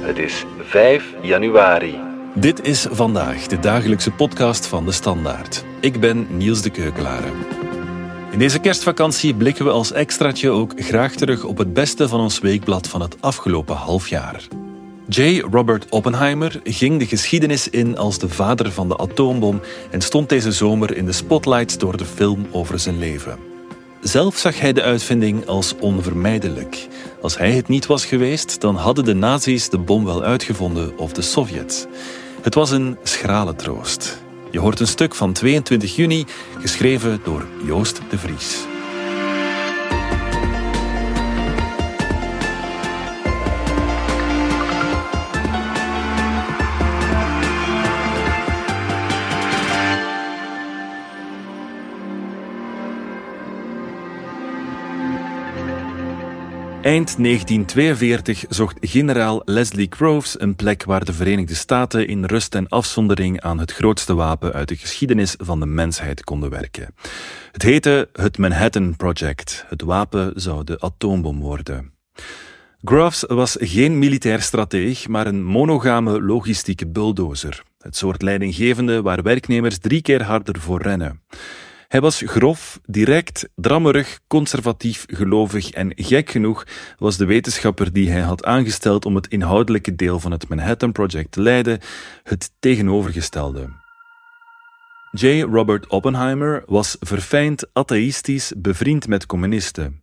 Het is 5 januari. Dit is vandaag de dagelijkse podcast van de Standaard. Ik ben Niels de Keukelare. In deze kerstvakantie blikken we als extraatje ook graag terug op het beste van ons weekblad van het afgelopen half jaar. J. Robert Oppenheimer ging de geschiedenis in als de vader van de atoombom en stond deze zomer in de spotlights door de film over zijn leven. Zelf zag hij de uitvinding als onvermijdelijk. Als hij het niet was geweest, dan hadden de nazi's de bom wel uitgevonden of de Sovjets. Het was een schrale troost. Je hoort een stuk van 22 juni, geschreven door Joost de Vries. Eind 1942 zocht generaal Leslie Groves een plek waar de Verenigde Staten in rust en afzondering aan het grootste wapen uit de geschiedenis van de mensheid konden werken. Het heette het Manhattan Project. Het wapen zou de atoombom worden. Groves was geen militair strateeg, maar een monogame logistieke bulldozer. Het soort leidinggevende waar werknemers drie keer harder voor rennen. Hij was grof, direct, drammerig, conservatief, gelovig en gek genoeg was de wetenschapper die hij had aangesteld om het inhoudelijke deel van het Manhattan Project te leiden het tegenovergestelde. J. Robert Oppenheimer was verfijnd atheïstisch bevriend met communisten.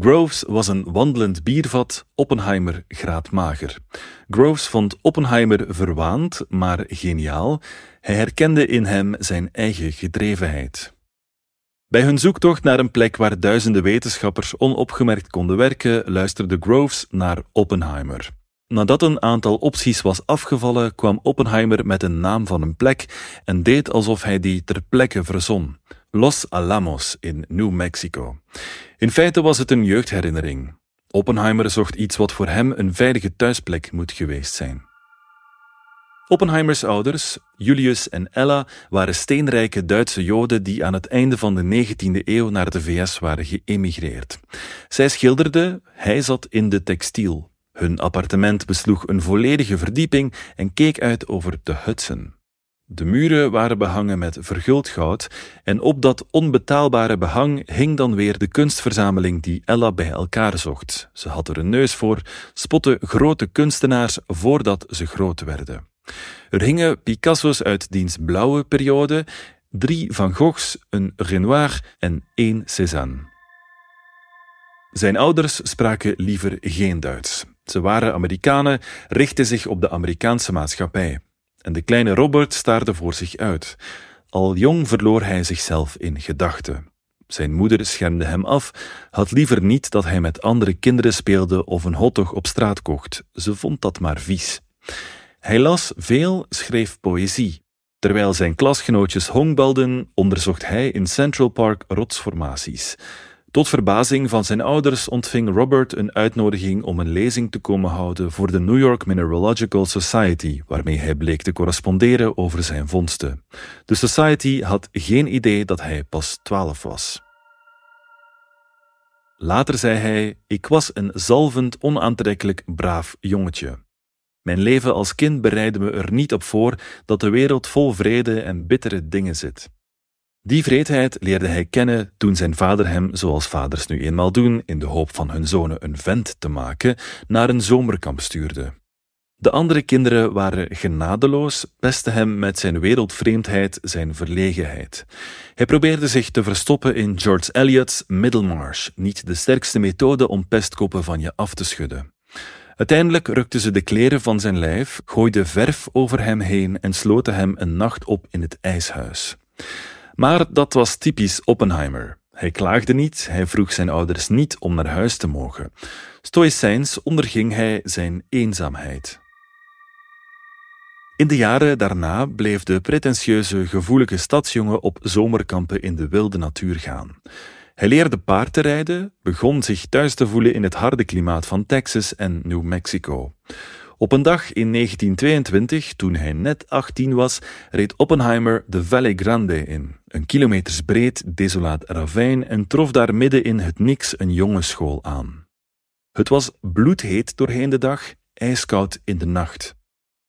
Groves was een wandelend biervat, Oppenheimer graadmager. Groves vond Oppenheimer verwaand, maar geniaal. Hij herkende in hem zijn eigen gedrevenheid. Bij hun zoektocht naar een plek waar duizenden wetenschappers onopgemerkt konden werken, luisterde Groves naar Oppenheimer. Nadat een aantal opties was afgevallen, kwam Oppenheimer met een naam van een plek en deed alsof hij die ter plekke verzon. Los Alamos in New Mexico. In feite was het een jeugdherinnering. Oppenheimer zocht iets wat voor hem een veilige thuisplek moet geweest zijn. Oppenheimers ouders, Julius en Ella, waren steenrijke Duitse Joden die aan het einde van de 19e eeuw naar de VS waren geëmigreerd. Zij schilderden, hij zat in de textiel. Hun appartement besloeg een volledige verdieping en keek uit over de Hudson. De muren waren behangen met verguld goud en op dat onbetaalbare behang hing dan weer de kunstverzameling die Ella bij elkaar zocht. Ze had er een neus voor, spotte grote kunstenaars voordat ze groot werden. Er hingen Picasso's uit diens blauwe periode, drie Van Goghs, een Renoir en één Cézanne. Zijn ouders spraken liever geen Duits. Ze waren Amerikanen, richtten zich op de Amerikaanse maatschappij. En de kleine Robert staarde voor zich uit. Al jong verloor hij zichzelf in gedachten. Zijn moeder schermde hem af, had liever niet dat hij met andere kinderen speelde of een hotdog op straat kocht. Ze vond dat maar vies. Hij las veel, schreef poëzie. Terwijl zijn klasgenootjes honkbalden, onderzocht hij in Central Park rotsformaties. Tot verbazing van zijn ouders ontving Robert een uitnodiging om een lezing te komen houden voor de New York Mineralogical Society, waarmee hij bleek te corresponderen over zijn vondsten. De Society had geen idee dat hij pas twaalf was. Later zei hij: Ik was een zalvend, onaantrekkelijk, braaf jongetje. Mijn leven als kind bereidde me er niet op voor dat de wereld vol vrede en bittere dingen zit. Die vreedheid leerde hij kennen toen zijn vader hem, zoals vaders nu eenmaal doen, in de hoop van hun zonen een vent te maken, naar een zomerkamp stuurde. De andere kinderen waren genadeloos, pestten hem met zijn wereldvreemdheid, zijn verlegenheid. Hij probeerde zich te verstoppen in George Eliot's Middlemarch, niet de sterkste methode om pestkoppen van je af te schudden. Uiteindelijk rukten ze de kleren van zijn lijf, gooiden verf over hem heen en sloten hem een nacht op in het ijshuis. Maar dat was typisch Oppenheimer. Hij klaagde niet, hij vroeg zijn ouders niet om naar huis te mogen. Stoïcijns onderging hij zijn eenzaamheid. In de jaren daarna bleef de pretentieuze, gevoelige stadsjongen op zomerkampen in de wilde natuur gaan. Hij leerde paard te rijden, begon zich thuis te voelen in het harde klimaat van Texas en New Mexico. Op een dag in 1922, toen hij net 18 was, reed Oppenheimer de Valle Grande in, een kilometers breed, desolaat ravijn, en trof daar midden in het niks een jongenschool aan. Het was bloedheet doorheen de dag, ijskoud in de nacht.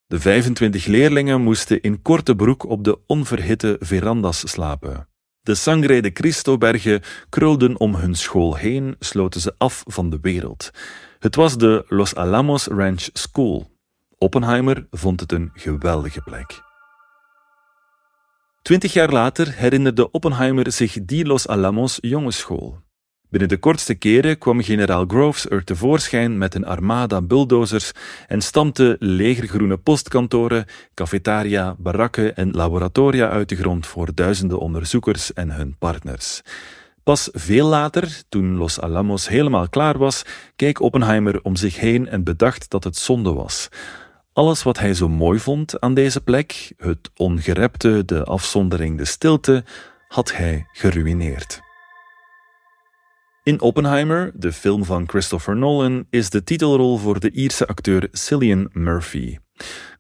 De 25 leerlingen moesten in korte broek op de onverhitte verandas slapen. De Sangre de Cristo-bergen krulden om hun school heen, sloten ze af van de wereld. Het was de Los Alamos Ranch School. Oppenheimer vond het een geweldige plek. Twintig jaar later herinnerde Oppenheimer zich die Los Alamos jongensschool. Binnen de kortste keren kwam generaal Groves er tevoorschijn met een armada bulldozers en stampte legergroene postkantoren, cafetaria, barakken en laboratoria uit de grond voor duizenden onderzoekers en hun partners. Pas veel later, toen Los Alamos helemaal klaar was, keek Oppenheimer om zich heen en bedacht dat het zonde was. Alles wat hij zo mooi vond aan deze plek, het ongerepte, de afzondering, de stilte, had hij geruineerd. In Oppenheimer, de film van Christopher Nolan, is de titelrol voor de Ierse acteur Cillian Murphy.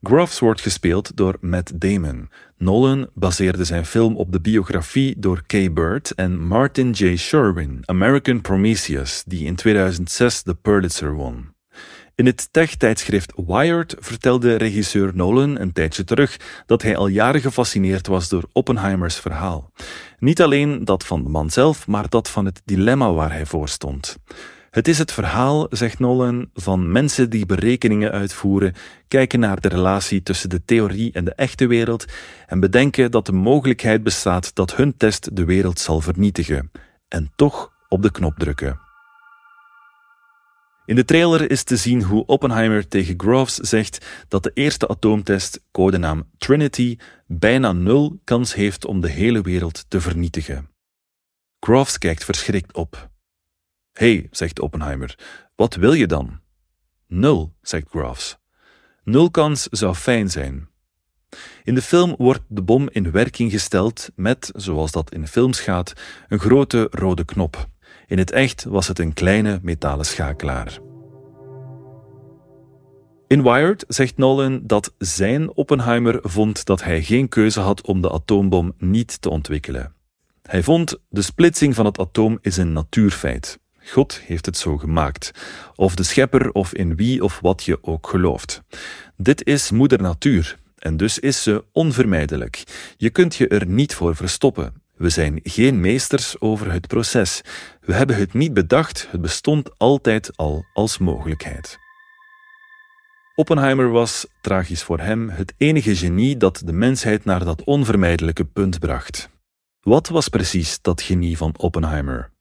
Groves wordt gespeeld door Matt Damon. Nolan baseerde zijn film op de biografie door Kay Bird en Martin J. Sherwin, American Prometheus, die in 2006 de Pulitzer won. In het tech-tijdschrift Wired vertelde regisseur Nolan een tijdje terug dat hij al jaren gefascineerd was door Oppenheimers verhaal. Niet alleen dat van de man zelf, maar dat van het dilemma waar hij voor stond. Het is het verhaal, zegt Nolan, van mensen die berekeningen uitvoeren, kijken naar de relatie tussen de theorie en de echte wereld en bedenken dat de mogelijkheid bestaat dat hun test de wereld zal vernietigen. En toch op de knop drukken. In de trailer is te zien hoe Oppenheimer tegen Groves zegt dat de eerste atoomtest, codenaam Trinity, bijna nul kans heeft om de hele wereld te vernietigen. Groves kijkt verschrikt op. Hé, hey, zegt Oppenheimer, wat wil je dan? Nul, zegt Groves. Nul kans zou fijn zijn. In de film wordt de bom in werking gesteld met, zoals dat in films gaat, een grote rode knop. In het echt was het een kleine metalen schakelaar. In Wired zegt Nolan dat zijn Oppenheimer vond dat hij geen keuze had om de atoombom niet te ontwikkelen. Hij vond de splitsing van het atoom is een natuurfeit. God heeft het zo gemaakt. Of de schepper of in wie of wat je ook gelooft. Dit is moeder natuur en dus is ze onvermijdelijk. Je kunt je er niet voor verstoppen. We zijn geen meesters over het proces. We hebben het niet bedacht, het bestond altijd al als mogelijkheid. Oppenheimer was, tragisch voor hem, het enige genie dat de mensheid naar dat onvermijdelijke punt bracht. Wat was precies dat genie van Oppenheimer?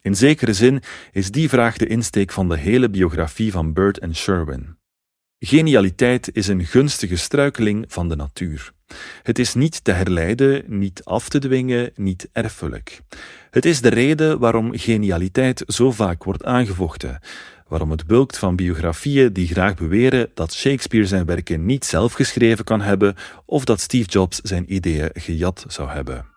In zekere zin is die vraag de insteek van de hele biografie van Burt en Sherwin. Genialiteit is een gunstige struikeling van de natuur. Het is niet te herleiden, niet af te dwingen, niet erfelijk. Het is de reden waarom genialiteit zo vaak wordt aangevochten, waarom het bulkt van biografieën die graag beweren dat Shakespeare zijn werken niet zelf geschreven kan hebben of dat Steve Jobs zijn ideeën gejat zou hebben.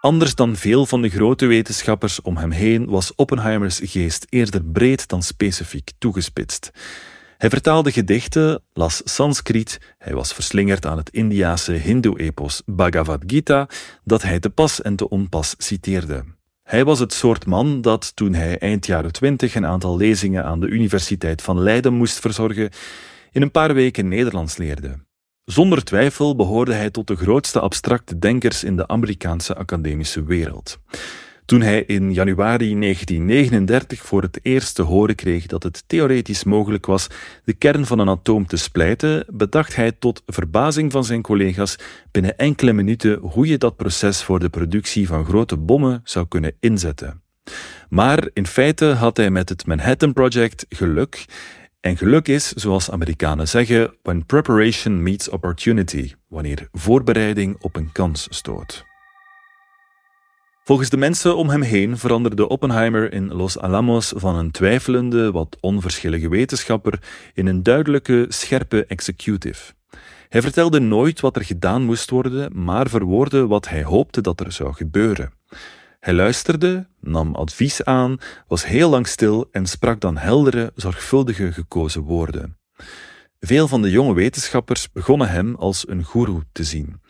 Anders dan veel van de grote wetenschappers om hem heen was Oppenheimers geest eerder breed dan specifiek toegespitst. Hij vertaalde gedichten, las Sanskriet, hij was verslingerd aan het Indiase Hindoe-epos Bhagavad Gita, dat hij te pas en te onpas citeerde. Hij was het soort man dat, toen hij eind jaren twintig een aantal lezingen aan de Universiteit van Leiden moest verzorgen, in een paar weken Nederlands leerde. Zonder twijfel behoorde hij tot de grootste abstracte denkers in de Amerikaanse academische wereld. Toen hij in januari 1939 voor het eerst te horen kreeg dat het theoretisch mogelijk was de kern van een atoom te splijten, bedacht hij tot verbazing van zijn collega's binnen enkele minuten hoe je dat proces voor de productie van grote bommen zou kunnen inzetten. Maar in feite had hij met het Manhattan Project geluk. En geluk is, zoals Amerikanen zeggen, when preparation meets opportunity, wanneer voorbereiding op een kans stoot. Volgens de mensen om hem heen veranderde Oppenheimer in Los Alamos van een twijfelende, wat onverschillige wetenschapper in een duidelijke, scherpe executive. Hij vertelde nooit wat er gedaan moest worden, maar verwoordde wat hij hoopte dat er zou gebeuren. Hij luisterde, nam advies aan, was heel lang stil en sprak dan heldere, zorgvuldige gekozen woorden. Veel van de jonge wetenschappers begonnen hem als een goeroe te zien.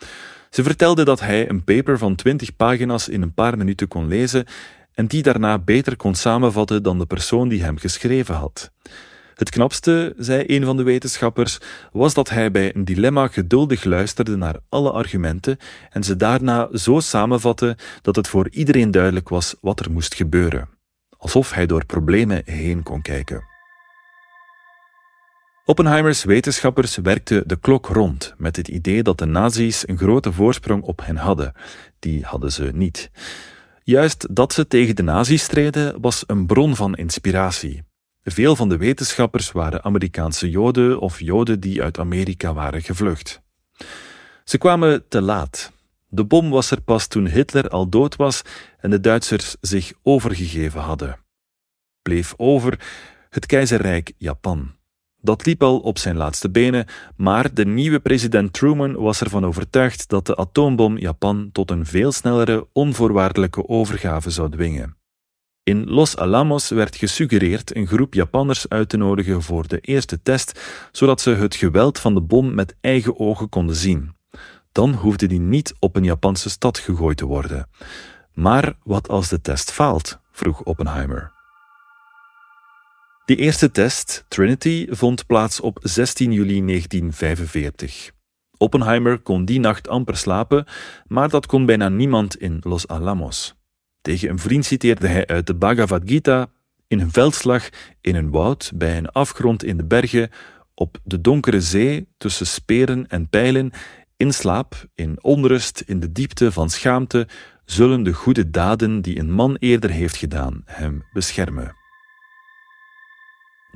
Ze vertelde dat hij een paper van 20 pagina's in een paar minuten kon lezen en die daarna beter kon samenvatten dan de persoon die hem geschreven had. Het knapste, zei een van de wetenschappers, was dat hij bij een dilemma geduldig luisterde naar alle argumenten en ze daarna zo samenvatte dat het voor iedereen duidelijk was wat er moest gebeuren, alsof hij door problemen heen kon kijken. Oppenheimers wetenschappers werkten de klok rond met het idee dat de nazi's een grote voorsprong op hen hadden. Die hadden ze niet. Juist dat ze tegen de nazi's streden was een bron van inspiratie. Veel van de wetenschappers waren Amerikaanse Joden of Joden die uit Amerika waren gevlucht. Ze kwamen te laat. De bom was er pas toen Hitler al dood was en de Duitsers zich overgegeven hadden. Bleef over het keizerrijk Japan. Dat liep al op zijn laatste benen, maar de nieuwe president Truman was ervan overtuigd dat de atoombom Japan tot een veel snellere, onvoorwaardelijke overgave zou dwingen. In Los Alamos werd gesuggereerd een groep Japanners uit te nodigen voor de eerste test, zodat ze het geweld van de bom met eigen ogen konden zien. Dan hoefde die niet op een Japanse stad gegooid te worden. Maar wat als de test faalt? vroeg Oppenheimer. Die eerste test, Trinity, vond plaats op 16 juli 1945. Oppenheimer kon die nacht amper slapen, maar dat kon bijna niemand in Los Alamos. Tegen een vriend citeerde hij uit de Bhagavad Gita: In een veldslag, in een woud, bij een afgrond in de bergen, op de donkere zee, tussen speren en pijlen, in slaap, in onrust, in de diepte van schaamte, zullen de goede daden die een man eerder heeft gedaan hem beschermen.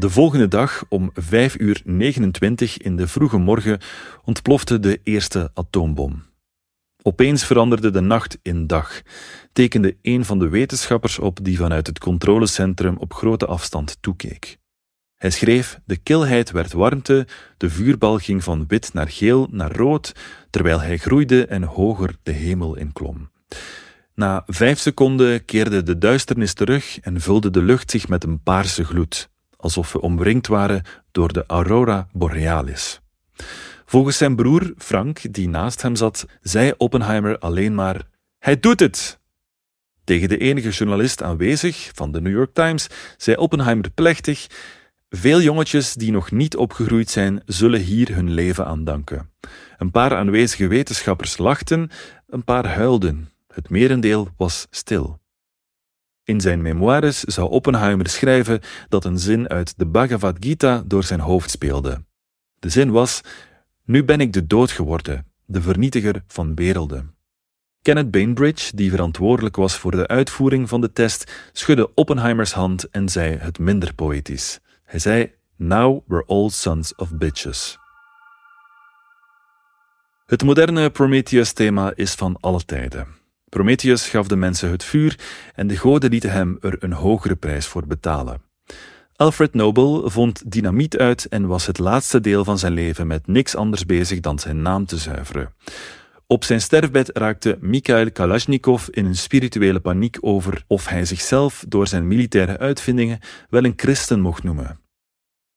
De volgende dag om 5 uur 29 in de vroege morgen ontplofte de eerste atoombom. Opeens veranderde de nacht in dag, tekende een van de wetenschappers op die vanuit het controlecentrum op grote afstand toekeek. Hij schreef: De kilheid werd warmte, de vuurbal ging van wit naar geel naar rood, terwijl hij groeide en hoger de hemel inklom. Na vijf seconden keerde de duisternis terug en vulde de lucht zich met een paarse gloed alsof we omringd waren door de aurora borealis. Volgens zijn broer Frank, die naast hem zat, zei Oppenheimer alleen maar: Hij doet het! Tegen de enige journalist aanwezig van de New York Times zei Oppenheimer plechtig: Veel jongetjes die nog niet opgegroeid zijn, zullen hier hun leven aan danken. Een paar aanwezige wetenschappers lachten, een paar huilden. Het merendeel was stil. In zijn memoires zou Oppenheimer schrijven dat een zin uit de Bhagavad Gita door zijn hoofd speelde. De zin was: Nu ben ik de dood geworden, de vernietiger van werelden. Kenneth Bainbridge, die verantwoordelijk was voor de uitvoering van de test, schudde Oppenheimers hand en zei het minder poëtisch. Hij zei: Now we're all sons of bitches. Het moderne Prometheus-thema is van alle tijden. Prometheus gaf de mensen het vuur en de goden lieten hem er een hogere prijs voor betalen. Alfred Nobel vond dynamiet uit en was het laatste deel van zijn leven met niks anders bezig dan zijn naam te zuiveren. Op zijn sterfbed raakte Mikhail Kalashnikov in een spirituele paniek over of hij zichzelf door zijn militaire uitvindingen wel een christen mocht noemen.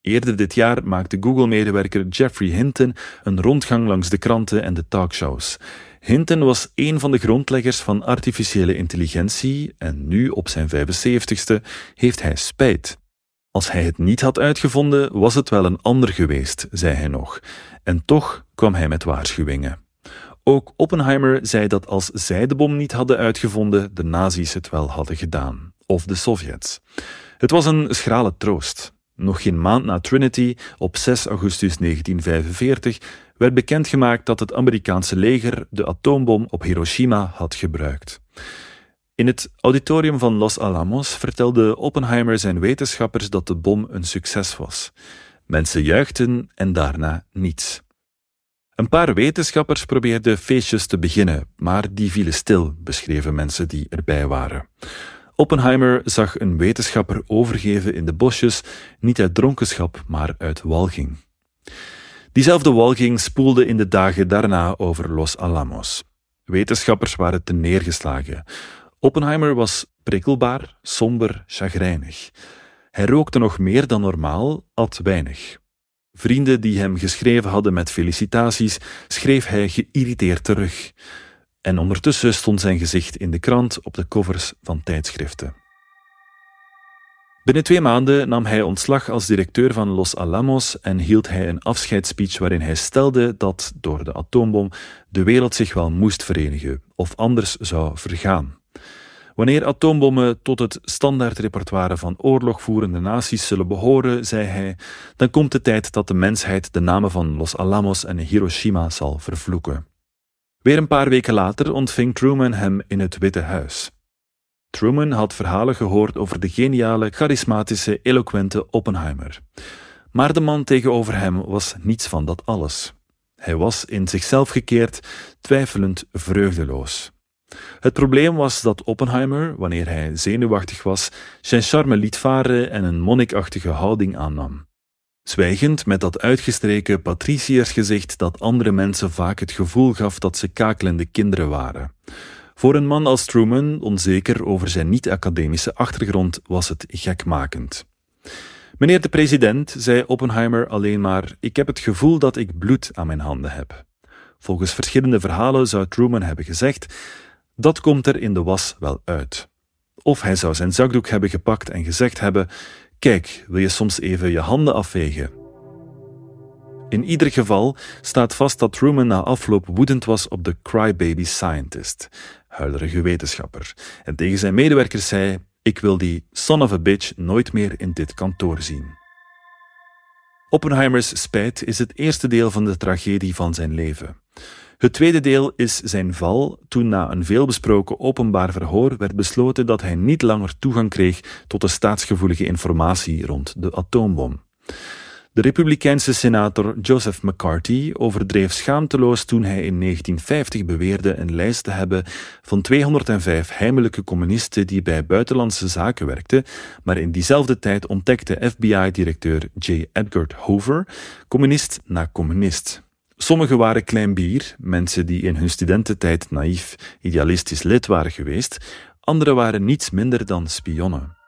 Eerder dit jaar maakte Google-medewerker Jeffrey Hinton een rondgang langs de kranten en de talkshows. Hinton was een van de grondleggers van artificiële intelligentie en nu, op zijn 75ste, heeft hij spijt. Als hij het niet had uitgevonden, was het wel een ander geweest, zei hij nog. En toch kwam hij met waarschuwingen. Ook Oppenheimer zei dat als zij de bom niet hadden uitgevonden, de nazi's het wel hadden gedaan. Of de Sovjets. Het was een schrale troost. Nog geen maand na Trinity, op 6 augustus 1945, werd bekendgemaakt dat het Amerikaanse leger de atoombom op Hiroshima had gebruikt. In het auditorium van Los Alamos vertelde Oppenheimer zijn wetenschappers dat de bom een succes was. Mensen juichten en daarna niets. Een paar wetenschappers probeerden feestjes te beginnen, maar die vielen stil, beschreven mensen die erbij waren. Oppenheimer zag een wetenschapper overgeven in de bosjes, niet uit dronkenschap, maar uit walging. Diezelfde walging spoelde in de dagen daarna over Los Alamos. Wetenschappers waren te neergeslagen. Oppenheimer was prikkelbaar, somber, chagrijnig. Hij rookte nog meer dan normaal, at weinig. Vrienden die hem geschreven hadden met felicitaties, schreef hij geïrriteerd terug. En ondertussen stond zijn gezicht in de krant op de covers van tijdschriften. Binnen twee maanden nam hij ontslag als directeur van Los Alamos en hield hij een afscheidsspeech waarin hij stelde dat door de atoombom de wereld zich wel moest verenigen of anders zou vergaan. Wanneer atoombommen tot het standaardrepertoire van oorlogvoerende naties zullen behoren, zei hij, dan komt de tijd dat de mensheid de namen van Los Alamos en Hiroshima zal vervloeken. Weer een paar weken later ontving Truman hem in het Witte Huis. Truman had verhalen gehoord over de geniale, charismatische, eloquente Oppenheimer. Maar de man tegenover hem was niets van dat alles. Hij was in zichzelf gekeerd, twijfelend, vreugdeloos. Het probleem was dat Oppenheimer, wanneer hij zenuwachtig was, zijn charme liet varen en een monnikachtige houding aannam. Zwijgend met dat uitgestreken patriciërsgezicht dat andere mensen vaak het gevoel gaf dat ze kakelende kinderen waren. Voor een man als Truman, onzeker over zijn niet-academische achtergrond, was het gekmakend. Meneer de president, zei Oppenheimer alleen maar: Ik heb het gevoel dat ik bloed aan mijn handen heb. Volgens verschillende verhalen zou Truman hebben gezegd: Dat komt er in de was wel uit. Of hij zou zijn zakdoek hebben gepakt en gezegd hebben: Kijk, wil je soms even je handen afvegen? In ieder geval staat vast dat Truman na afloop woedend was op de crybaby scientist, huilerige wetenschapper, en tegen zijn medewerkers zei: Ik wil die son of a bitch nooit meer in dit kantoor zien. Oppenheimers spijt is het eerste deel van de tragedie van zijn leven. Het tweede deel is zijn val toen na een veelbesproken openbaar verhoor werd besloten dat hij niet langer toegang kreeg tot de staatsgevoelige informatie rond de atoombom. De republikeinse senator Joseph McCarthy overdreef schaamteloos toen hij in 1950 beweerde een lijst te hebben van 205 heimelijke communisten die bij buitenlandse zaken werkten, maar in diezelfde tijd ontdekte FBI-directeur J. Edgar Hoover communist na communist. Sommigen waren klein bier, mensen die in hun studententijd naïef, idealistisch lid waren geweest, anderen waren niets minder dan spionnen.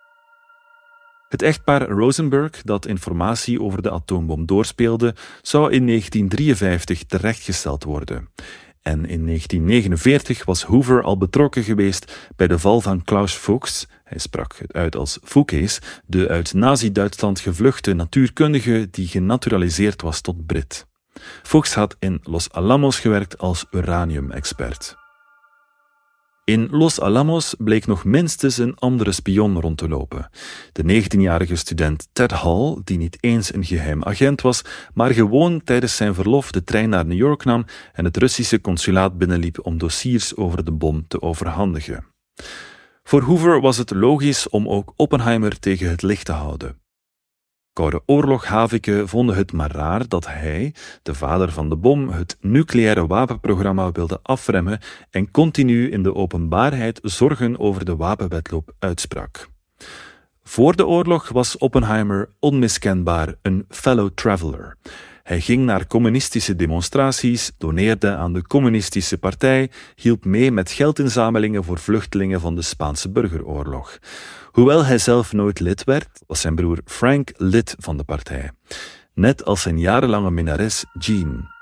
Het echtpaar Rosenberg, dat informatie over de atoombom doorspeelde, zou in 1953 terechtgesteld worden. En in 1949 was Hoover al betrokken geweest bij de val van Klaus Fuchs, hij sprak het uit als Fouquets, de uit Nazi-Duitsland gevluchte natuurkundige die genaturaliseerd was tot Brit. Fuchs had in Los Alamos gewerkt als uranium-expert. In Los Alamos bleek nog minstens een andere spion rond te lopen. De 19-jarige student Ted Hall, die niet eens een geheim agent was, maar gewoon tijdens zijn verlof de trein naar New York nam en het Russische consulaat binnenliep om dossiers over de bom te overhandigen. Voor Hoover was het logisch om ook Oppenheimer tegen het licht te houden. Koude oorloghaviken vonden het maar raar dat hij, de vader van de bom, het nucleaire wapenprogramma wilde afremmen en continu in de openbaarheid zorgen over de wapenwetloop uitsprak. Voor de oorlog was Oppenheimer onmiskenbaar een fellow traveler. Hij ging naar communistische demonstraties, doneerde aan de communistische partij, hielp mee met geldinzamelingen voor vluchtelingen van de Spaanse burgeroorlog. Hoewel hij zelf nooit lid werd, was zijn broer Frank lid van de partij, net als zijn jarenlange minnares Jean.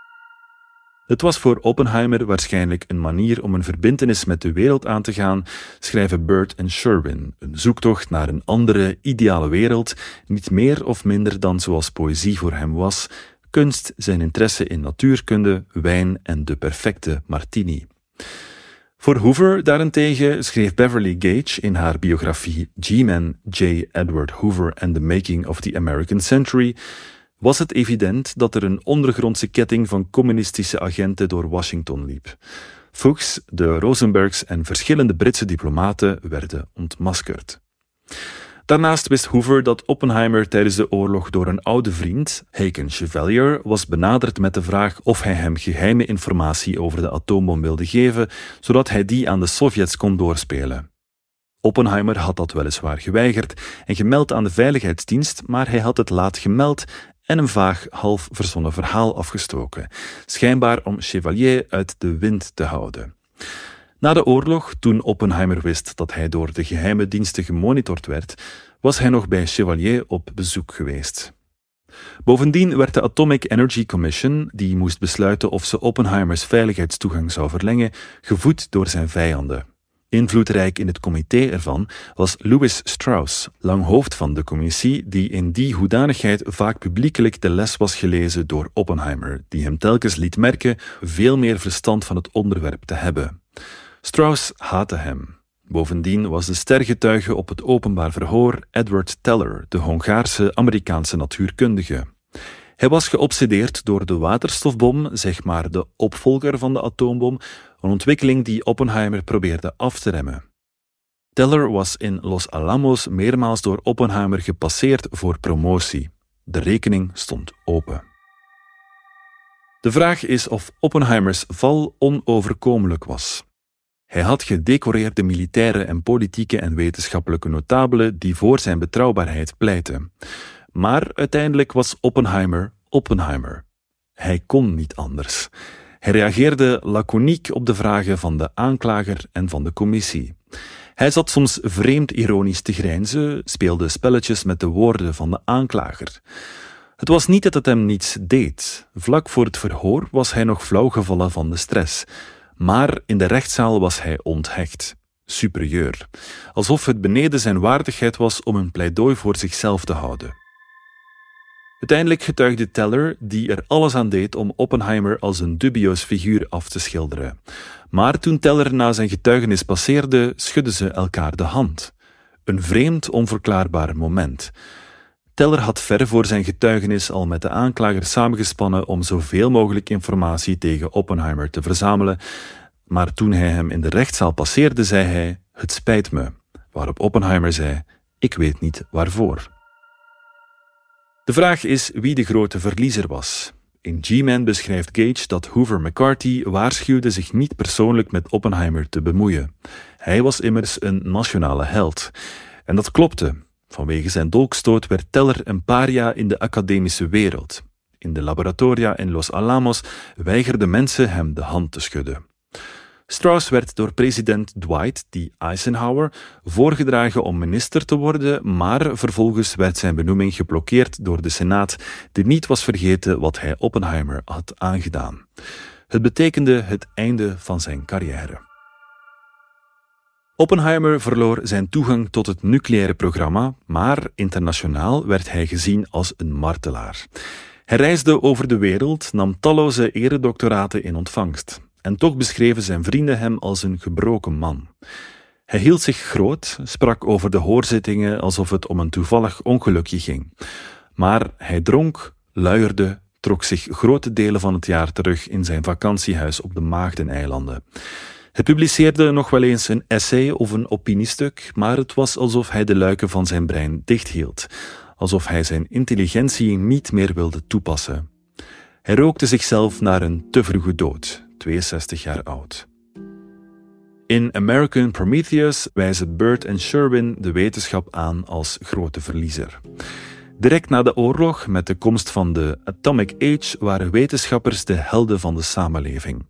Het was voor Oppenheimer waarschijnlijk een manier om een verbintenis met de wereld aan te gaan, schrijven Burt en Sherwin, een zoektocht naar een andere, ideale wereld, niet meer of minder dan zoals poëzie voor hem was, kunst, zijn interesse in natuurkunde, wijn en de perfecte martini. Voor Hoover daarentegen schreef Beverly Gage in haar biografie G-Man J. Edward Hoover and the Making of the American Century was het evident dat er een ondergrondse ketting van communistische agenten door Washington liep. Fuchs, de Rosenbergs en verschillende Britse diplomaten werden ontmaskerd. Daarnaast wist Hoover dat Oppenheimer tijdens de oorlog door een oude vriend, Haken Chevalier, was benaderd met de vraag of hij hem geheime informatie over de atoombom wilde geven, zodat hij die aan de Sovjets kon doorspelen. Oppenheimer had dat weliswaar geweigerd en gemeld aan de veiligheidsdienst, maar hij had het laat gemeld en een vaag, half verzonnen verhaal afgestoken, schijnbaar om Chevalier uit de wind te houden. Na de oorlog, toen Oppenheimer wist dat hij door de geheime diensten gemonitord werd, was hij nog bij Chevalier op bezoek geweest. Bovendien werd de Atomic Energy Commission, die moest besluiten of ze Oppenheimers veiligheidstoegang zou verlengen, gevoed door zijn vijanden. Invloedrijk in het comité ervan was Louis Strauss, lang hoofd van de commissie, die in die hoedanigheid vaak publiekelijk de les was gelezen door Oppenheimer, die hem telkens liet merken veel meer verstand van het onderwerp te hebben. Strauss haatte hem. Bovendien was de stergetuige op het openbaar verhoor Edward Teller, de Hongaarse Amerikaanse natuurkundige. Hij was geobsedeerd door de waterstofbom, zeg maar de opvolger van de atoombom, een ontwikkeling die Oppenheimer probeerde af te remmen. Teller was in Los Alamos meermaals door Oppenheimer gepasseerd voor promotie. De rekening stond open. De vraag is of Oppenheimers val onoverkomelijk was. Hij had gedecoreerde militaire en politieke en wetenschappelijke notabelen die voor zijn betrouwbaarheid pleitten. Maar uiteindelijk was Oppenheimer Oppenheimer. Hij kon niet anders. Hij reageerde laconiek op de vragen van de aanklager en van de commissie. Hij zat soms vreemd ironisch te grijnzen, speelde spelletjes met de woorden van de aanklager. Het was niet dat het hem niets deed. Vlak voor het verhoor was hij nog flauw gevallen van de stress. Maar in de rechtszaal was hij onthecht, superieur, alsof het beneden zijn waardigheid was om een pleidooi voor zichzelf te houden. Uiteindelijk getuigde Teller, die er alles aan deed om Oppenheimer als een dubieus figuur af te schilderen. Maar toen Teller na zijn getuigenis passeerde, schudden ze elkaar de hand. Een vreemd, onverklaarbaar moment. Teller had ver voor zijn getuigenis al met de aanklager samengespannen om zoveel mogelijk informatie tegen Oppenheimer te verzamelen, maar toen hij hem in de rechtszaal passeerde, zei hij: Het spijt me. Waarop Oppenheimer zei: Ik weet niet waarvoor. De vraag is wie de grote verliezer was. In G-Man beschrijft Gage dat Hoover McCarthy waarschuwde zich niet persoonlijk met Oppenheimer te bemoeien. Hij was immers een nationale held. En dat klopte. Vanwege zijn dolkstoot werd Teller een paria in de academische wereld. In de laboratoria in Los Alamos weigerden mensen hem de hand te schudden. Strauss werd door president Dwight D. Eisenhower voorgedragen om minister te worden, maar vervolgens werd zijn benoeming geblokkeerd door de Senaat, die niet was vergeten wat hij Oppenheimer had aangedaan. Het betekende het einde van zijn carrière. Oppenheimer verloor zijn toegang tot het nucleaire programma, maar internationaal werd hij gezien als een martelaar. Hij reisde over de wereld, nam talloze eredoctoraten in ontvangst. En toch beschreven zijn vrienden hem als een gebroken man. Hij hield zich groot, sprak over de hoorzittingen alsof het om een toevallig ongelukje ging. Maar hij dronk, luierde, trok zich grote delen van het jaar terug in zijn vakantiehuis op de Maagdeneilanden. Hij publiceerde nog wel eens een essay of een opiniestuk, maar het was alsof hij de luiken van zijn brein dichthield, alsof hij zijn intelligentie niet meer wilde toepassen. Hij rookte zichzelf naar een te vroege dood, 62 jaar oud. In American Prometheus wijzen Burt en Sherwin de wetenschap aan als grote verliezer. Direct na de oorlog, met de komst van de Atomic Age, waren wetenschappers de helden van de samenleving.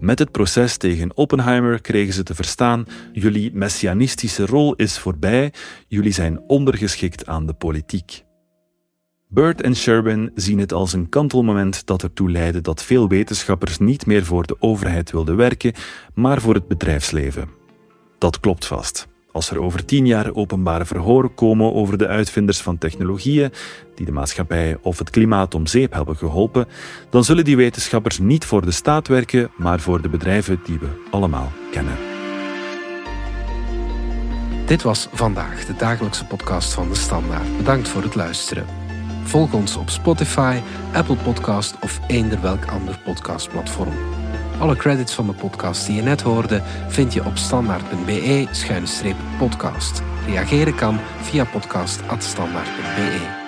Met het proces tegen Oppenheimer kregen ze te verstaan: jullie messianistische rol is voorbij, jullie zijn ondergeschikt aan de politiek. Burt en Sherwin zien het als een kantelmoment dat ertoe leidde dat veel wetenschappers niet meer voor de overheid wilden werken, maar voor het bedrijfsleven. Dat klopt vast. Als er over tien jaar openbare verhoren komen over de uitvinders van technologieën die de maatschappij of het klimaat om zeep hebben geholpen, dan zullen die wetenschappers niet voor de staat werken, maar voor de bedrijven die we allemaal kennen. Dit was vandaag de dagelijkse podcast van de Standaard. Bedankt voor het luisteren. Volg ons op Spotify, Apple Podcast of eender welk ander podcastplatform. Alle credits van de podcast die je net hoorde vind je op standaard.be-podcast. Reageren kan via podcast.standaard.be.